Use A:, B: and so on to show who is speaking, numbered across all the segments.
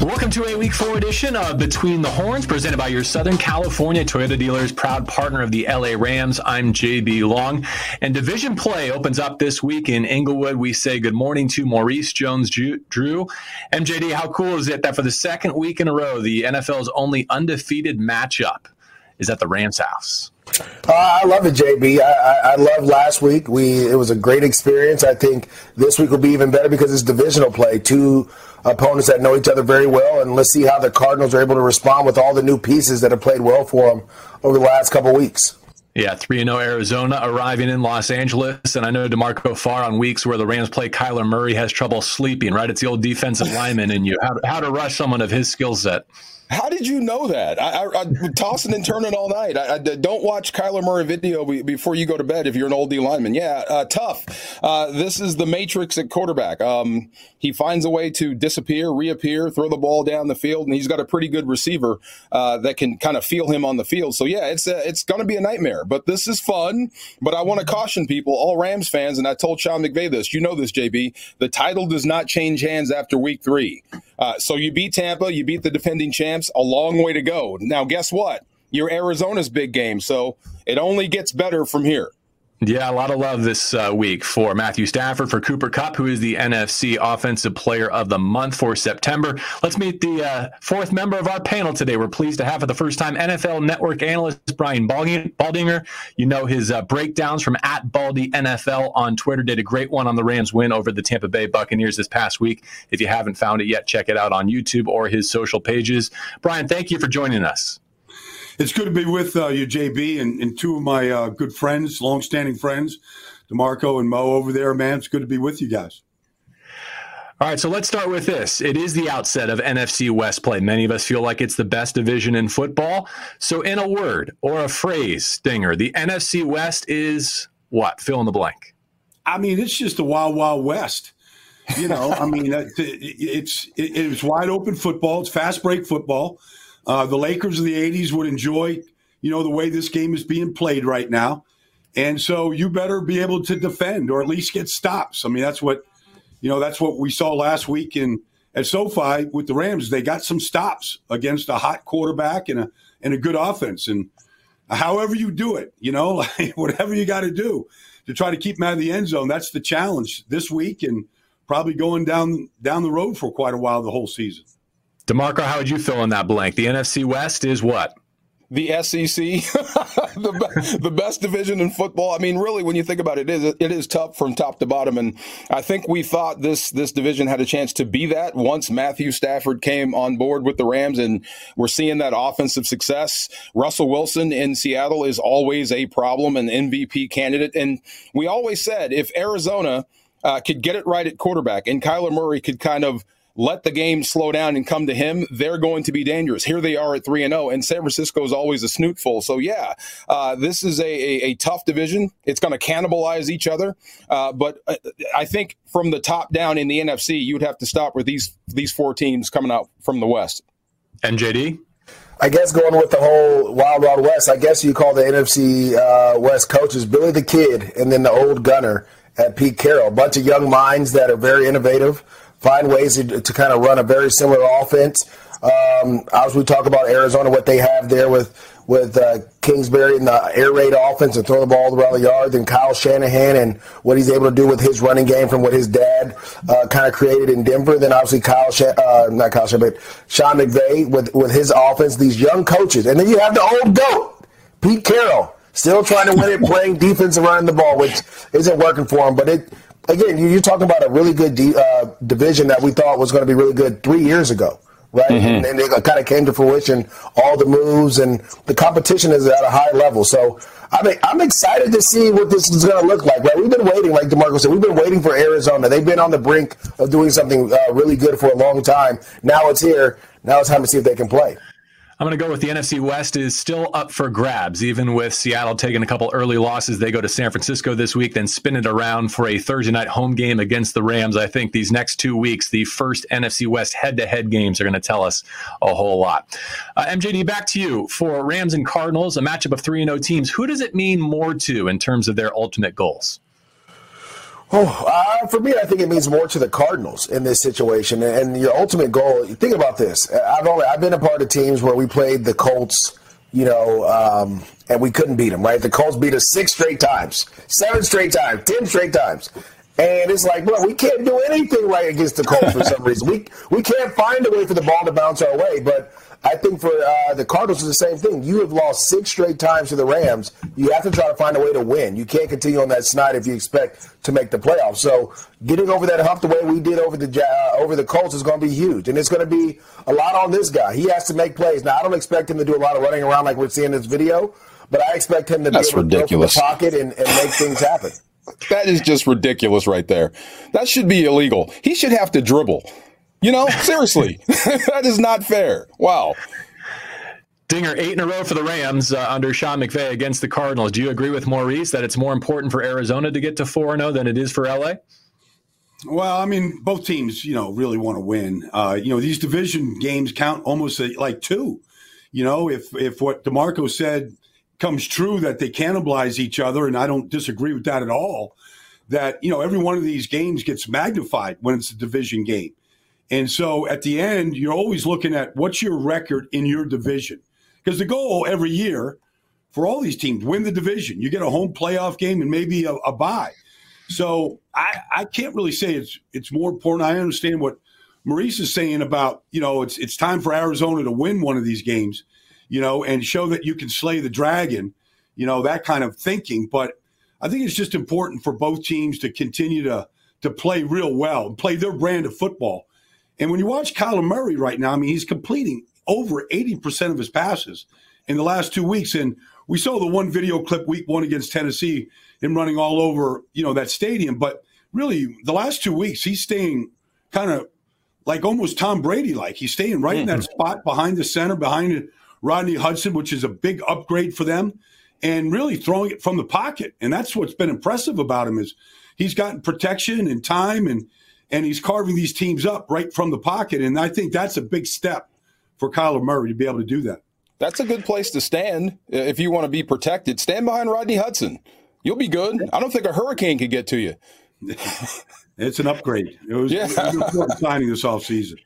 A: Welcome to a week four edition of Between the Horns, presented by your Southern California Toyota dealers, proud partner of the LA Rams. I'm JB Long. And division play opens up this week in Inglewood. We say good morning to Maurice Jones Drew. MJD, how cool is it that for the second week in a row, the NFL's only undefeated matchup is at the Rams house?
B: Uh, I love it, JB. I, I, I love last week. We it was a great experience. I think this week will be even better because it's divisional play. Two opponents that know each other very well, and let's see how the Cardinals are able to respond with all the new pieces that have played well for them over the last couple weeks.
A: Yeah, 3 0 Arizona arriving in Los Angeles. And I know DeMarco Farr on weeks where the Rams play Kyler Murray has trouble sleeping, right? It's the old defensive lineman and you. How, how to rush someone of his skill set.
C: How did you know that? I, I, I tossing and turning all night. I, I, don't watch Kyler Murray video before you go to bed if you're an old D lineman. Yeah, uh, tough. Uh, this is the matrix at quarterback. Um, he finds a way to disappear, reappear, throw the ball down the field, and he's got a pretty good receiver uh, that can kind of feel him on the field. So yeah, it's a, it's going to be a nightmare. But this is fun. But I want to caution people, all Rams fans, and I told Sean McVay this. You know this, JB. The title does not change hands after week three. Uh, so you beat Tampa, you beat the defending champs, a long way to go. Now, guess what? You're Arizona's big game, so it only gets better from here.
A: Yeah, a lot of love this uh, week for Matthew Stafford, for Cooper Kupp, who is the NFC Offensive Player of the Month for September. Let's meet the uh, fourth member of our panel today. We're pleased to have for the first time NFL Network analyst Brian Baldinger. You know his uh, breakdowns from at Baldy NFL on Twitter. Did a great one on the Rams win over the Tampa Bay Buccaneers this past week. If you haven't found it yet, check it out on YouTube or his social pages. Brian, thank you for joining us.
D: It's good to be with uh, you, JB, and, and two of my uh, good friends, longstanding friends, DeMarco and Mo over there. Man, it's good to be with you guys.
A: All right, so let's start with this. It is the outset of NFC West play. Many of us feel like it's the best division in football. So, in a word or a phrase, Dinger, the NFC West is what? Fill in the blank.
D: I mean, it's just a wild, wild west. You know, I mean, it's it's wide open football. It's fast break football. Uh, the Lakers of the 80s would enjoy, you know, the way this game is being played right now. And so you better be able to defend or at least get stops. I mean, that's what, you know, that's what we saw last week in at SoFi with the Rams. They got some stops against a hot quarterback and a and a good offense. And however you do it, you know, like whatever you got to do to try to keep them out of the end zone. That's the challenge this week and probably going down down the road for quite a while the whole season.
A: DeMarco, how would you fill in that blank? The NFC West is what?
C: the SEC, the, the best division in football. I mean, really, when you think about it, it is it is tough from top to bottom, and I think we thought this this division had a chance to be that once Matthew Stafford came on board with the Rams, and we're seeing that offensive success. Russell Wilson in Seattle is always a problem, an MVP candidate, and we always said if Arizona uh, could get it right at quarterback, and Kyler Murray could kind of let the game slow down and come to him, they're going to be dangerous. Here they are at 3 and 0, and San Francisco is always a snootful. So, yeah, uh, this is a, a, a, tough division. It's going to cannibalize each other. Uh, but uh, I think from the top down in the NFC, you'd have to stop with these, these four teams coming out from the West.
A: MJD?
B: I guess going with the whole Wild Wild West, I guess you call the NFC uh, West coaches Billy the Kid and then the old gunner at Pete Carroll. A bunch of young minds that are very innovative find ways to, to kind of run a very similar offense. Um, as we talk about Arizona, what they have there with with uh, Kingsbury and the air raid offense and throw the ball around the yard, then Kyle Shanahan and what he's able to do with his running game from what his dad uh, kind of created in Denver. Then obviously Kyle, uh, not Kyle Shanahan, but Sean McVay with with his offense. These young coaches, and then you have the old goat, Pete Carroll, still trying to win it, playing defense around the ball, which isn't working for him. But it again, you're talking about a really good uh, division that we thought was going to be really good three years ago, right? Mm-hmm. And, and it kind of came to fruition. All the moves and the competition is at a high level. So I mean, I'm excited to see what this is going to look like. Right? We've been waiting, like Demarco said, we've been waiting for Arizona. They've been on the brink of doing something uh, really good for a long time. Now it's here. Now it's time to see if they can play.
A: I'm going to go with the NFC West is still up for grabs, even with Seattle taking a couple early losses. They go to San Francisco this week, then spin it around for a Thursday night home game against the Rams. I think these next two weeks, the first NFC West head to head games, are going to tell us a whole lot. Uh, MJD, back to you for Rams and Cardinals, a matchup of 3 0 teams. Who does it mean more to in terms of their ultimate goals?
B: Oh, uh, for me, I think it means more to the Cardinals in this situation. And your ultimate goal. Think about this. I've only I've been a part of teams where we played the Colts, you know, um, and we couldn't beat them. Right? The Colts beat us six straight times, seven straight times, ten straight times. And it's like, well, we can't do anything right against the Colts for some reason. We we can't find a way for the ball to bounce our way. But I think for uh, the Cardinals, is the same thing. You have lost six straight times to the Rams. You have to try to find a way to win. You can't continue on that snide if you expect to make the playoffs. So getting over that hump the way we did over the uh, over the Colts is going to be huge, and it's going to be a lot on this guy. He has to make plays. Now, I don't expect him to do a lot of running around like we're seeing in this video, but I expect him to
C: That's
B: be able
C: ridiculous.
B: to go from the pocket and, and make things happen.
C: That is just ridiculous right there. That should be illegal. He should have to dribble. You know, seriously, that is not fair. Wow.
A: Dinger, eight in a row for the Rams uh, under Sean McVay against the Cardinals. Do you agree with Maurice that it's more important for Arizona to get to 4 0 than it is for LA?
D: Well, I mean, both teams, you know, really want to win. Uh, you know, these division games count almost like two. You know, if if what DeMarco said comes true that they cannibalize each other, and I don't disagree with that at all. That you know, every one of these games gets magnified when it's a division game, and so at the end, you're always looking at what's your record in your division, because the goal every year for all these teams win the division. You get a home playoff game and maybe a, a bye. So I, I can't really say it's it's more important. I understand what Maurice is saying about you know it's it's time for Arizona to win one of these games you know, and show that you can slay the dragon, you know, that kind of thinking. But I think it's just important for both teams to continue to to play real well and play their brand of football. And when you watch Kyler Murray right now, I mean, he's completing over 80% of his passes in the last two weeks. And we saw the one video clip week one against Tennessee, him running all over, you know, that stadium. But really, the last two weeks, he's staying kind of like almost Tom Brady like. He's staying right mm-hmm. in that spot behind the center, behind Rodney Hudson, which is a big upgrade for them, and really throwing it from the pocket. And that's what's been impressive about him is he's gotten protection and time and and he's carving these teams up right from the pocket. And I think that's a big step for Kyler Murray to be able to do that.
C: That's a good place to stand if you want to be protected. Stand behind Rodney Hudson. You'll be good. I don't think a hurricane could get to you.
D: it's an upgrade. It was, yeah. it was important signing this offseason.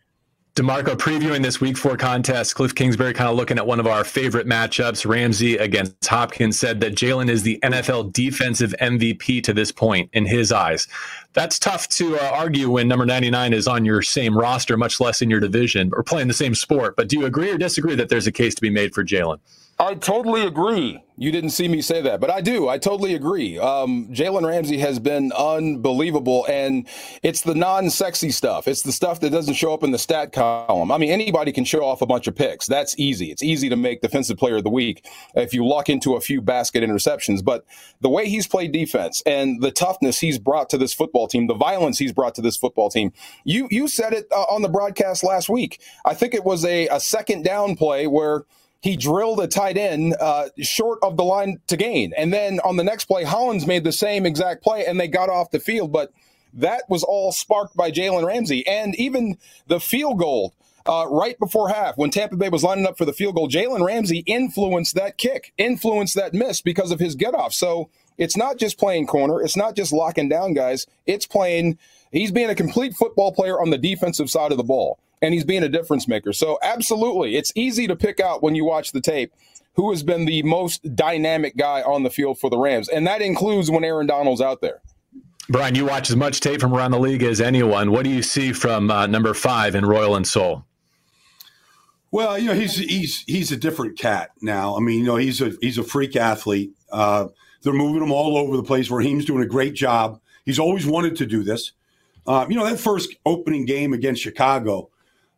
A: DeMarco previewing this week four contest. Cliff Kingsbury kind of looking at one of our favorite matchups. Ramsey against Hopkins said that Jalen is the NFL defensive MVP to this point in his eyes. That's tough to uh, argue when number 99 is on your same roster, much less in your division or playing the same sport. But do you agree or disagree that there's a case to be made for Jalen?
C: I totally agree. You didn't see me say that, but I do. I totally agree. Um, Jalen Ramsey has been unbelievable, and it's the non-sexy stuff. It's the stuff that doesn't show up in the stat column. I mean, anybody can show off a bunch of picks. That's easy. It's easy to make Defensive Player of the Week if you luck into a few basket interceptions. But the way he's played defense and the toughness he's brought to this football team, the violence he's brought to this football team. You you said it uh, on the broadcast last week. I think it was a, a second down play where he drilled a tight end uh, short of the line to gain. And then on the next play, Hollins made the same exact play and they got off the field. But that was all sparked by Jalen Ramsey. And even the field goal uh, right before half, when Tampa Bay was lining up for the field goal, Jalen Ramsey influenced that kick, influenced that miss because of his get off. So it's not just playing corner, it's not just locking down guys, it's playing, he's being a complete football player on the defensive side of the ball and he's being a difference maker. So, absolutely, it's easy to pick out when you watch the tape who has been the most dynamic guy on the field for the Rams, and that includes when Aaron Donald's out there.
A: Brian, you watch as much tape from around the league as anyone. What do you see from uh, number five in Royal and Sol?
D: Well, you know he's he's he's a different cat now. I mean, you know he's a he's a freak athlete. Uh, they're moving him all over the place. Raheem's doing a great job. He's always wanted to do this. Uh, you know that first opening game against Chicago,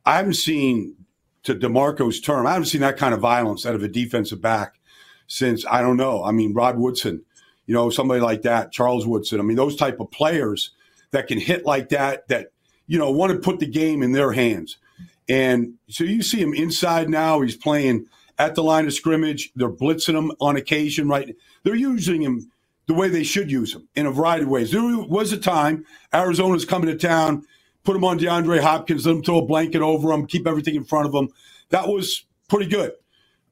D: I haven't seen, to DeMarco's term, I haven't seen that kind of violence out of a defensive back since, I don't know. I mean, Rod Woodson, you know, somebody like that, Charles Woodson. I mean, those type of players that can hit like that, that, you know, want to put the game in their hands. And so you see him inside now. He's playing at the line of scrimmage. They're blitzing him on occasion, right? They're using him the way they should use him in a variety of ways. There was a time Arizona's coming to town put him on DeAndre Hopkins, let him throw a blanket over him, keep everything in front of him. That was pretty good.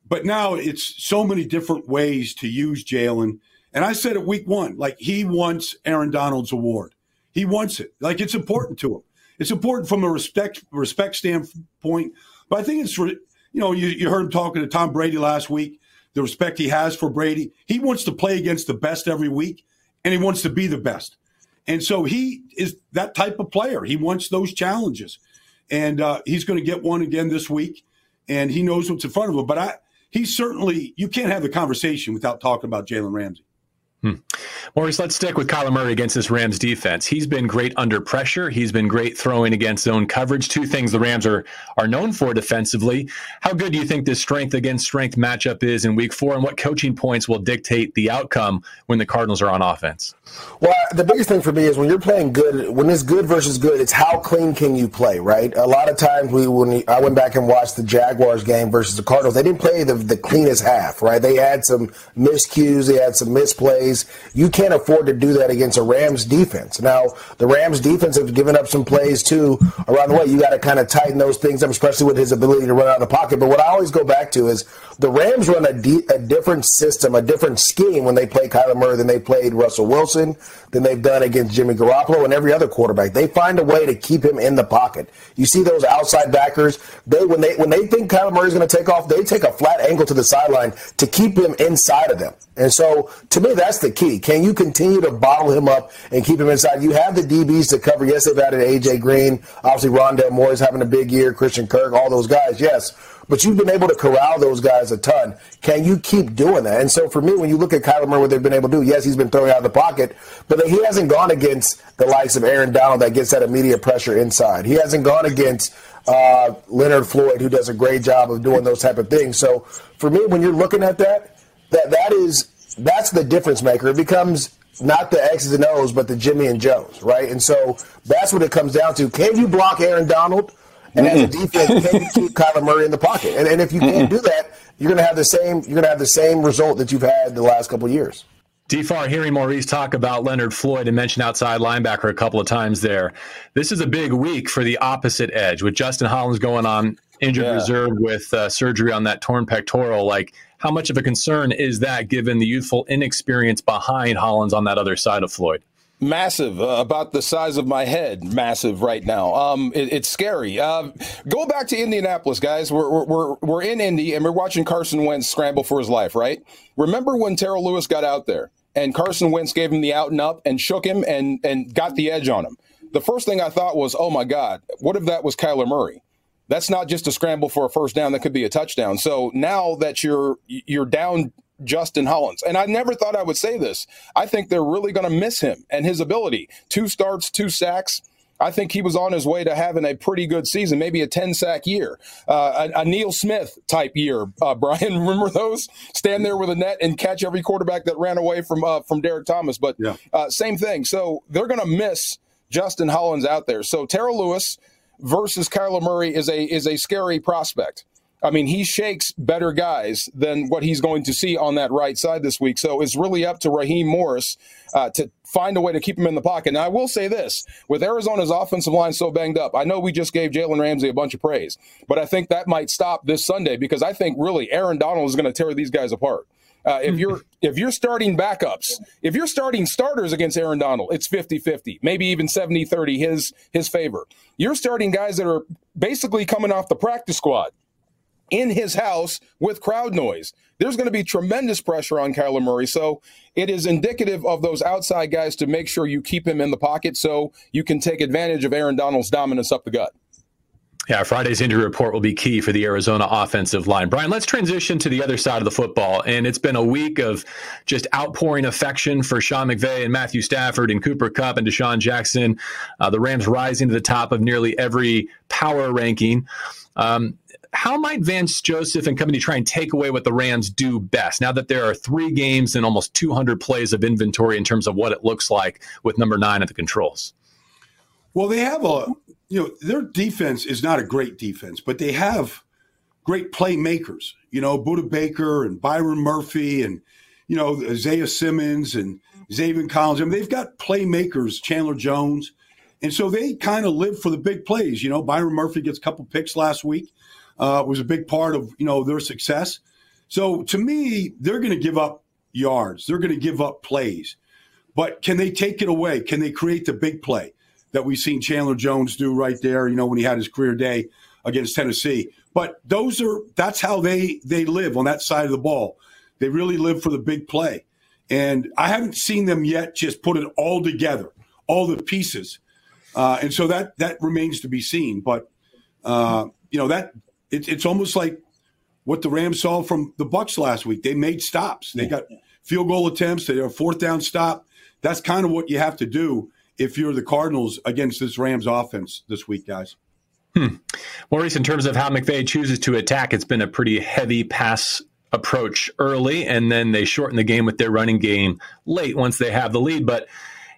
D: But now it's so many different ways to use Jalen. And I said at week one, like he wants Aaron Donald's award. He wants it. Like it's important to him. It's important from a respect respect standpoint. But I think it's you know you, you heard him talking to Tom Brady last week. The respect he has for Brady. He wants to play against the best every week, and he wants to be the best. And so he is that type of player. He wants those challenges, and uh, he's going to get one again this week. And he knows what's in front of him. But I, he certainly you can't have the conversation without talking about Jalen Ramsey.
A: Hmm. Maurice, let's stick with Kyler Murray against this Rams defense. He's been great under pressure. He's been great throwing against zone coverage. Two things the Rams are are known for defensively. How good do you think this strength against strength matchup is in Week Four, and what coaching points will dictate the outcome when the Cardinals are on offense?
B: Well, the biggest thing for me is when you're playing good, when it's good versus good, it's how clean can you play, right? A lot of times we when I went back and watched the Jaguars game versus the Cardinals, they didn't play the the cleanest half, right? They had some miscues, they had some misplays plays. You can't afford to do that against a Rams defense. Now, the Rams defense have given up some plays too around the way. You got to kind of tighten those things up, especially with his ability to run out of the pocket. But what I always go back to is the Rams run a, a different system, a different scheme when they play Kyler Murray than they played Russell Wilson, than they've done against Jimmy Garoppolo and every other quarterback. They find a way to keep him in the pocket. You see those outside backers, they when they when they think Kyler Murray's going to take off, they take a flat angle to the sideline to keep him inside of them. And so, to me, that's the key. Can you continue to bottle him up and keep him inside? You have the DBs to cover. Yes, they've added AJ Green. Obviously, Rondale Moore is having a big year. Christian Kirk, all those guys. Yes, but you've been able to corral those guys a ton. Can you keep doing that? And so, for me, when you look at Kyler Murray, what they've been able to do, yes, he's been throwing out of the pocket, but he hasn't gone against the likes of Aaron Donald that gets that immediate pressure inside. He hasn't gone against uh, Leonard Floyd, who does a great job of doing those type of things. So, for me, when you're looking at that, that that is that's the difference maker. It becomes not the X's and O's, but the Jimmy and Joes, right? And so that's what it comes down to. Can you block Aaron Donald? And mm-hmm. as a defense, can you keep Kyler Murray in the pocket? And, and if you can't do that, you're going to have the same. You're going to have the same result that you've had the last couple of years.
A: DFAR, hearing Maurice talk about Leonard Floyd and mention outside linebacker a couple of times there. This is a big week for the opposite edge with Justin Hollins going on injured yeah. reserve with uh, surgery on that torn pectoral. Like, how much of a concern is that given the youthful inexperience behind Hollins on that other side of Floyd?
C: Massive, uh, about the size of my head. Massive right now. Um, it, it's scary. Uh, go back to Indianapolis, guys. We're, we're we're in Indy and we're watching Carson Wentz scramble for his life. Right? Remember when Terrell Lewis got out there and Carson Wentz gave him the out and up and shook him and and got the edge on him. The first thing I thought was, oh my God, what if that was Kyler Murray? That's not just a scramble for a first down. That could be a touchdown. So now that you're you're down Justin Hollins, and I never thought I would say this, I think they're really going to miss him and his ability. Two starts, two sacks. I think he was on his way to having a pretty good season, maybe a 10 sack year, uh, a, a, Neil Smith type year. Uh, Brian, remember those? Stand there with a net and catch every quarterback that ran away from uh, from Derrick Thomas. But yeah. Uh, same thing. So they're going to miss Justin Hollins out there. So Terrell Lewis, versus Kyler Murray is a is a scary prospect. I mean, he shakes better guys than what he's going to see on that right side this week. So it's really up to Raheem Morris uh, to find a way to keep him in the pocket. Now, I will say this with Arizona's offensive line so banged up, I know we just gave Jalen Ramsey a bunch of praise, but I think that might stop this Sunday because I think really Aaron Donald is going to tear these guys apart. Uh, if you're if you're starting backups, if you're starting starters against Aaron Donald, it's 50-50, maybe even 70-30 his his favor. You're starting guys that are basically coming off the practice squad in his house with crowd noise. There's going to be tremendous pressure on Kyler Murray. So it is indicative of those outside guys to make sure you keep him in the pocket so you can take advantage of Aaron Donald's dominance up the gut.
A: Yeah, Friday's injury report will be key for the Arizona offensive line. Brian, let's transition to the other side of the football. And it's been a week of just outpouring affection for Sean McVay and Matthew Stafford and Cooper Kupp and DeSean Jackson. Uh, the Rams rising to the top of nearly every power ranking. Um, how might Vance Joseph and company try and take away what the Rams do best now that there are three games and almost 200 plays of inventory in terms of what it looks like with number nine at the controls?
D: Well, they have a you know, their defense is not a great defense, but they have great playmakers. You know, Budda Baker and Byron Murphy and, you know, Isaiah Simmons and Zaven Collins. I mean, they've got playmakers, Chandler Jones. And so they kind of live for the big plays. You know, Byron Murphy gets a couple picks last week. Uh, was a big part of, you know, their success. So to me, they're going to give up yards. They're going to give up plays. But can they take it away? Can they create the big play that we've seen Chandler Jones do right there? You know, when he had his career day against Tennessee. But those are that's how they they live on that side of the ball. They really live for the big play. And I haven't seen them yet just put it all together, all the pieces. Uh, and so that that remains to be seen. But uh, you know that it, it's almost like what the Rams saw from the Bucs last week. They made stops. They got field goal attempts. They had a fourth down stop. That's kind of what you have to do if you're the Cardinals against this Rams offense this week, guys.
A: Hmm. Maurice, in terms of how McVay chooses to attack, it's been a pretty heavy pass approach early, and then they shorten the game with their running game late once they have the lead. But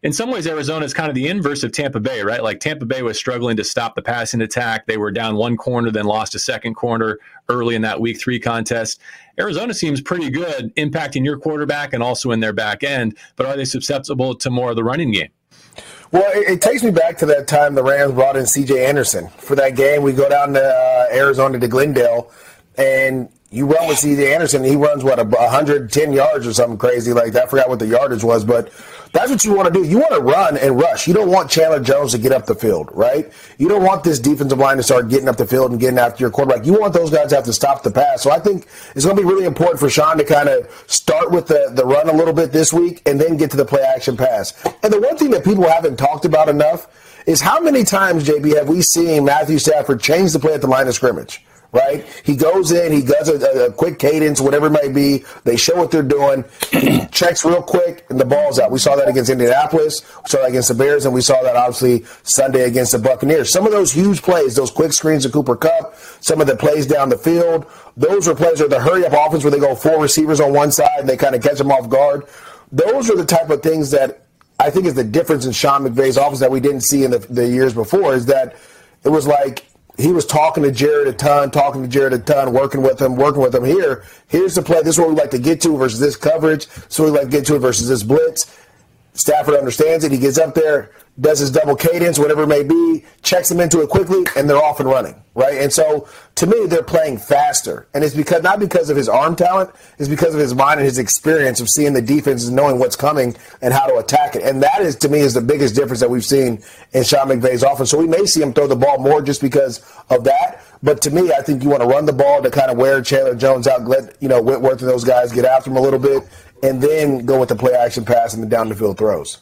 A: in some ways, Arizona is kind of the inverse of Tampa Bay, right? Like Tampa Bay was struggling to stop the passing attack. They were down one corner, then lost a second corner early in that week three contest. Arizona seems pretty good impacting your quarterback and also in their back end, but are they susceptible to more of the running game?
B: Well, it, it, takes me back to that time the Rams brought in C.J. Anderson for that game. We go down to uh, Arizona to Glendale, and you run with C.J. Anderson. He runs what a 110 yards or something crazy like that. I forgot what the yardage was, but that's what you want to do. You want to run and rush. You don't want Chandler Jones to get up the field, right? You don't want this defensive line to start getting up the field and getting after your quarterback. You want those guys to have to stop the pass. So I think it's going to be really important for Sean to kind of start with the, the run a little bit this week and then get to the play action pass. And the one thing that people haven't talked about enough is how many times, JB, have we seen Matthew Stafford change the play at the line of scrimmage? Right? He goes in, he does a, a, quick cadence, whatever it might be. They show what they're doing. He checks real quick, and the ball's out. We saw that against Indianapolis. We saw that against the Bears, and we saw that obviously Sunday against the Buccaneers. Some of those huge plays, those quick screens of Cooper Kupp, some of the plays down the field, those are plays where the hurry up offense where they go four receivers on one side and they kind of catch them off guard. Those are the type of things that I think is the difference in Sean McVay's offense that we didn't see in the, the years before is that it was like he was talking to Jared a ton, talking to Jared a ton, working with him, working with him. Here, here's the play. This is what we like to get to versus this coverage. So we like to get to it versus this blitz. Stafford understands it. He gets up there, does his double cadence, whatever it may be, checks them into it quickly, and they're off and running, right? And so, to me, they're playing faster, and it's because not because of his arm talent, it's because of his mind and his experience of seeing the defense and knowing what's coming and how to attack it. And that is, to me, is the biggest difference that we've seen in Sean McVay's offense. So we may see him throw the ball more just because of that. But to me, I think you want to run the ball to kind of wear Chandler Jones out, let you know Whitworth and those guys get after him a little bit, and then go with the play action pass and the down the field throws.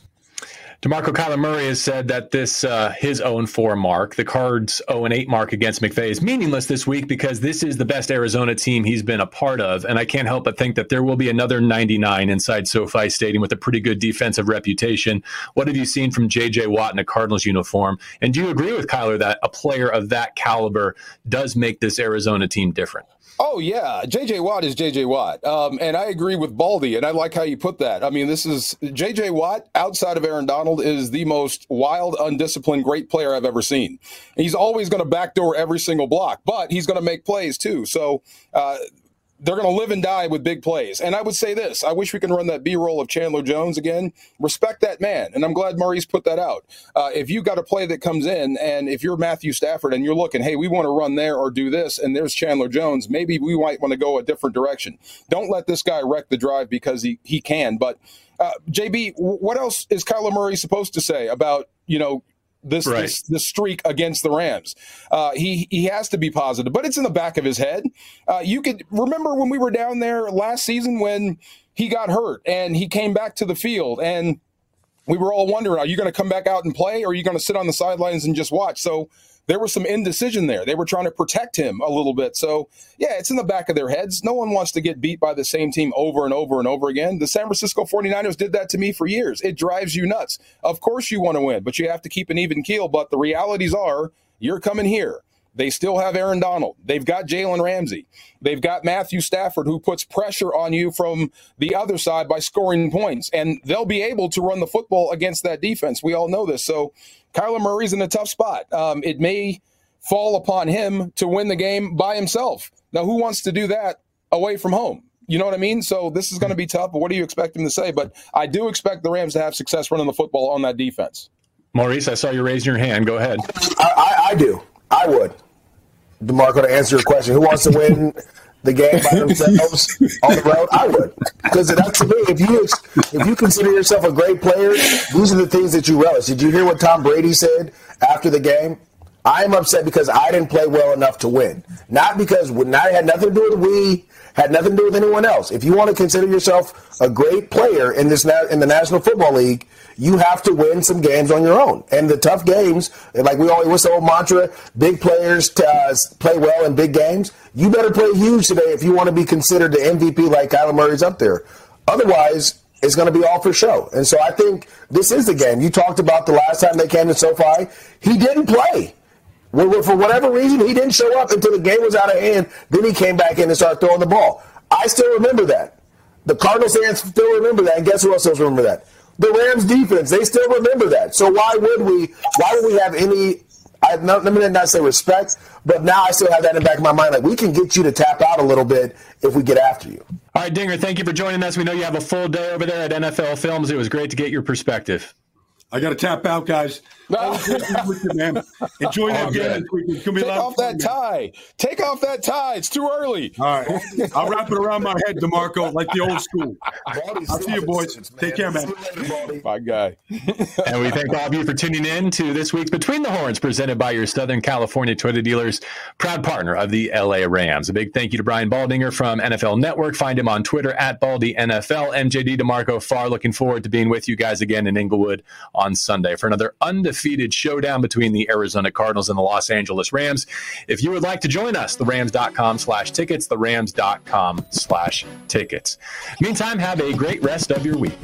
A: DeMarco Kyler Murray has said that this uh, his own 4 mark, the Cards' 0 8 mark against McVay, is meaningless this week because this is the best Arizona team he's been a part of, and I can't help but think that there will be another 99 inside SoFi Stadium with a pretty good defensive reputation. What have you seen from J.J. Watt in a Cardinals uniform? And do you agree with Kyler that a player of that caliber does make this Arizona team different?
C: Oh yeah, J.J. Watt is J.J. Watt, um, and I agree with Baldy, and I like how you put that. I mean, this is J.J. Watt outside of Aaron Donald is the most wild, undisciplined, great player I've ever seen. He's always going to backdoor every single block, but he's going to make plays too. So uh, they're going to live and die with big plays. And I would say this I wish we can run that B roll of Chandler Jones again. Respect that man. And I'm glad Murray's put that out. Uh, if you got a play that comes in, and if you're Matthew Stafford and you're looking, hey, we want to run there or do this, and there's Chandler Jones, maybe we might want to go a different direction. Don't let this guy wreck the drive because he, he can. But uh, JB, what else is Kyler Murray supposed to say about, you know, this, right. this this streak against the Rams. Uh, he he has to be positive, but it's in the back of his head. Uh, you could remember when we were down there last season when he got hurt and he came back to the field and we were all wondering, are you going to come back out and play or are you going to sit on the sidelines and just watch? So there was some indecision there. They were trying to protect him a little bit. So, yeah, it's in the back of their heads. No one wants to get beat by the same team over and over and over again. The San Francisco 49ers did that to me for years. It drives you nuts. Of course, you want to win, but you have to keep an even keel. But the realities are you're coming here. They still have Aaron Donald. They've got Jalen Ramsey. They've got Matthew Stafford, who puts pressure on you from the other side by scoring points. And they'll be able to run the football against that defense. We all know this. So Kyler Murray's in a tough spot. Um, it may fall upon him to win the game by himself. Now, who wants to do that away from home? You know what I mean? So this is going to be tough. But what do you expect him to say? But I do expect the Rams to have success running the football on that defense.
A: Maurice, I saw you raising your hand. Go ahead.
B: I, I, I do. I would. DeMarco, to answer your question, who wants to win the game by themselves on the road? I would, because that's to me. If you if you consider yourself a great player, these are the things that you relish. Did you hear what Tom Brady said after the game? I'm upset because I didn't play well enough to win, not because not had nothing to do with we, had nothing to do with anyone else. If you want to consider yourself a great player in this in the National Football League, you have to win some games on your own. And the tough games, like we always what's the old mantra, big players to, uh, play well in big games. You better play huge today if you want to be considered the MVP like Kyler Murray's up there. Otherwise, it's going to be all for show. And so I think this is the game. You talked about the last time they came to SoFi. He didn't play. For whatever reason, he didn't show up until the game was out of hand. Then he came back in and started throwing the ball. I still remember that. The Cardinals fans still remember that. And guess who else still remember that? The Rams defense. They still remember that. So why would we? Why would we have any? I, let me not say respect, but now I still have that in the back of my mind. Like we can get you to tap out a little bit if we get after you.
A: All right, Dinger. Thank you for joining us. We know you have a full day over there at NFL Films. It was great to get your perspective.
D: I got to tap out, guys. No. man. Enjoy that game
C: this Take off that tie. Take off that tie. It's too early.
D: All right. I'll wrap it around my head, DeMarco, like the old school. I'll see you, boys. Take care, man.
C: My guy.
A: and we thank all of you for tuning in to this week's Between the Horns, presented by your Southern California Toyota dealers, proud partner of the LA Rams. A big thank you to Brian Baldinger from NFL Network. Find him on Twitter at Baldy NFL. MJD DeMarco Farr. Looking forward to being with you guys again in Inglewood on Sunday for another undefeated showdown between the Arizona Cardinals and the Los Angeles Rams. If you would like to join us, the rams.com slash tickets, the rams.com slash tickets. Meantime, have a great rest of your week.